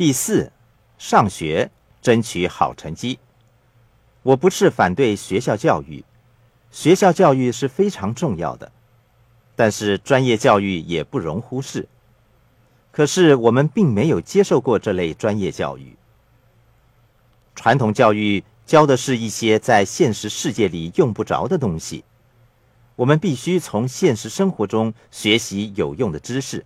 第四，上学争取好成绩。我不是反对学校教育，学校教育是非常重要的，但是专业教育也不容忽视。可是我们并没有接受过这类专业教育。传统教育教的是一些在现实世界里用不着的东西，我们必须从现实生活中学习有用的知识。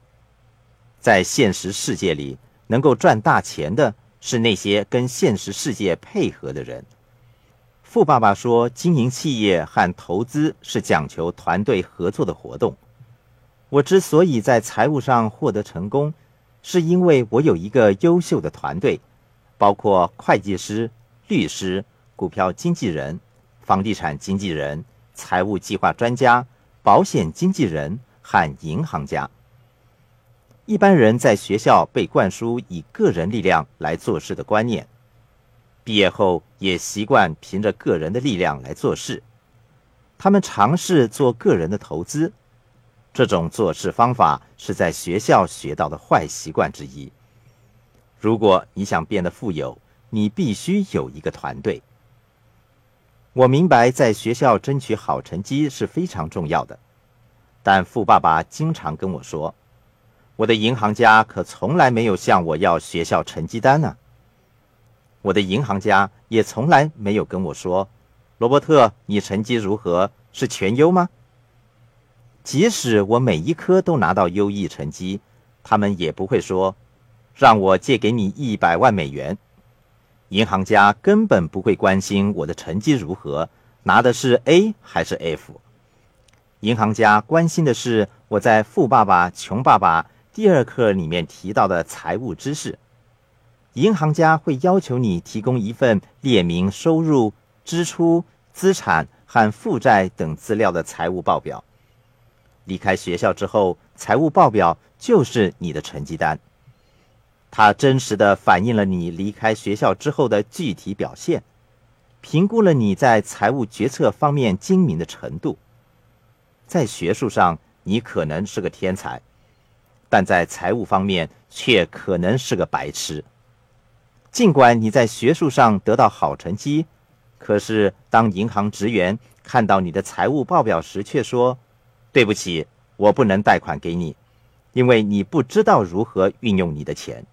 在现实世界里，能够赚大钱的是那些跟现实世界配合的人。富爸爸说：“经营企业和投资是讲求团队合作的活动。”我之所以在财务上获得成功，是因为我有一个优秀的团队，包括会计师、律师、股票经纪人、房地产经纪人、财务计划专家、保险经纪人和银行家。一般人在学校被灌输以个人力量来做事的观念，毕业后也习惯凭着个人的力量来做事。他们尝试做个人的投资。这种做事方法是在学校学到的坏习惯之一。如果你想变得富有，你必须有一个团队。我明白在学校争取好成绩是非常重要的，但富爸爸经常跟我说：“我的银行家可从来没有向我要学校成绩单呢。”我的银行家也从来没有跟我说：“罗伯特，你成绩如何？是全优吗？”即使我每一科都拿到优异成绩，他们也不会说让我借给你一百万美元。银行家根本不会关心我的成绩如何，拿的是 A 还是 F。银行家关心的是我在《富爸爸穷爸爸》第二课里面提到的财务知识。银行家会要求你提供一份列明收入、支出、资产和负债等资料的财务报表。离开学校之后，财务报表就是你的成绩单。它真实的反映了你离开学校之后的具体表现，评估了你在财务决策方面精明的程度。在学术上，你可能是个天才，但在财务方面却可能是个白痴。尽管你在学术上得到好成绩，可是当银行职员看到你的财务报表时，却说。对不起，我不能贷款给你，因为你不知道如何运用你的钱。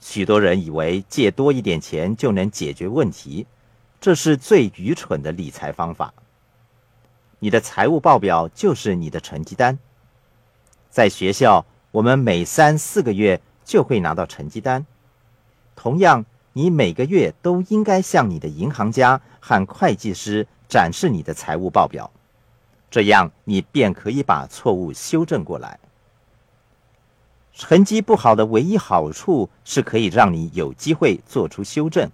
许多人以为借多一点钱就能解决问题，这是最愚蠢的理财方法。你的财务报表就是你的成绩单。在学校，我们每三四个月就会拿到成绩单。同样，你每个月都应该向你的银行家和会计师展示你的财务报表。这样，你便可以把错误修正过来。成绩不好的唯一好处是可以让你有机会做出修正，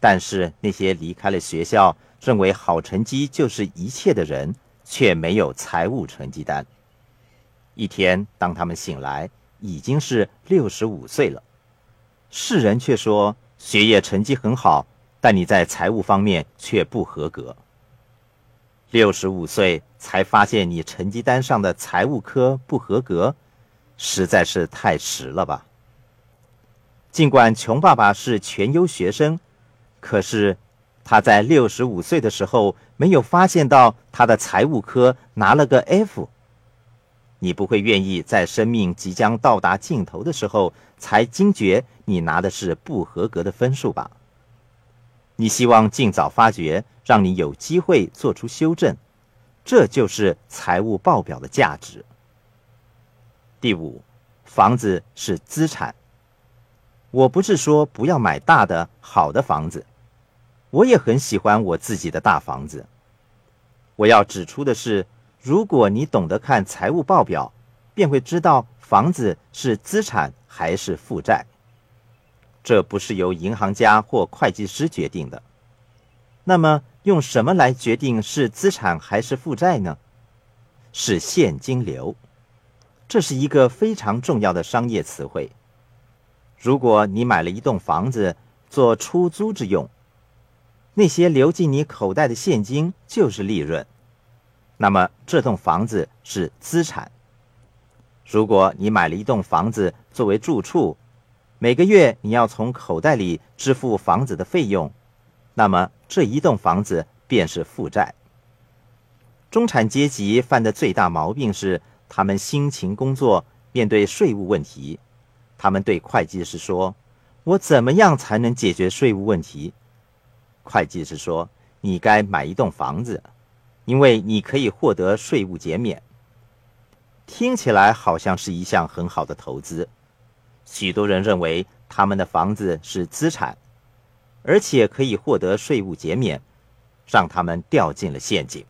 但是那些离开了学校、认为好成绩就是一切的人，却没有财务成绩单。一天，当他们醒来，已经是六十五岁了，世人却说学业成绩很好，但你在财务方面却不合格。六十五岁才发现你成绩单上的财务科不合格，实在是太迟了吧？尽管穷爸爸是全优学生，可是他在六十五岁的时候没有发现到他的财务科拿了个 F。你不会愿意在生命即将到达尽头的时候才惊觉你拿的是不合格的分数吧？你希望尽早发觉。让你有机会做出修正，这就是财务报表的价值。第五，房子是资产。我不是说不要买大的好的房子，我也很喜欢我自己的大房子。我要指出的是，如果你懂得看财务报表，便会知道房子是资产还是负债。这不是由银行家或会计师决定的。那么。用什么来决定是资产还是负债呢？是现金流，这是一个非常重要的商业词汇。如果你买了一栋房子做出租之用，那些流进你口袋的现金就是利润，那么这栋房子是资产。如果你买了一栋房子作为住处，每个月你要从口袋里支付房子的费用，那么这一栋房子便是负债。中产阶级犯的最大毛病是，他们辛勤工作，面对税务问题，他们对会计师说：“我怎么样才能解决税务问题？”会计师说：“你该买一栋房子，因为你可以获得税务减免。”听起来好像是一项很好的投资。许多人认为他们的房子是资产，而且可以获得税务减免，让他们掉进了陷阱。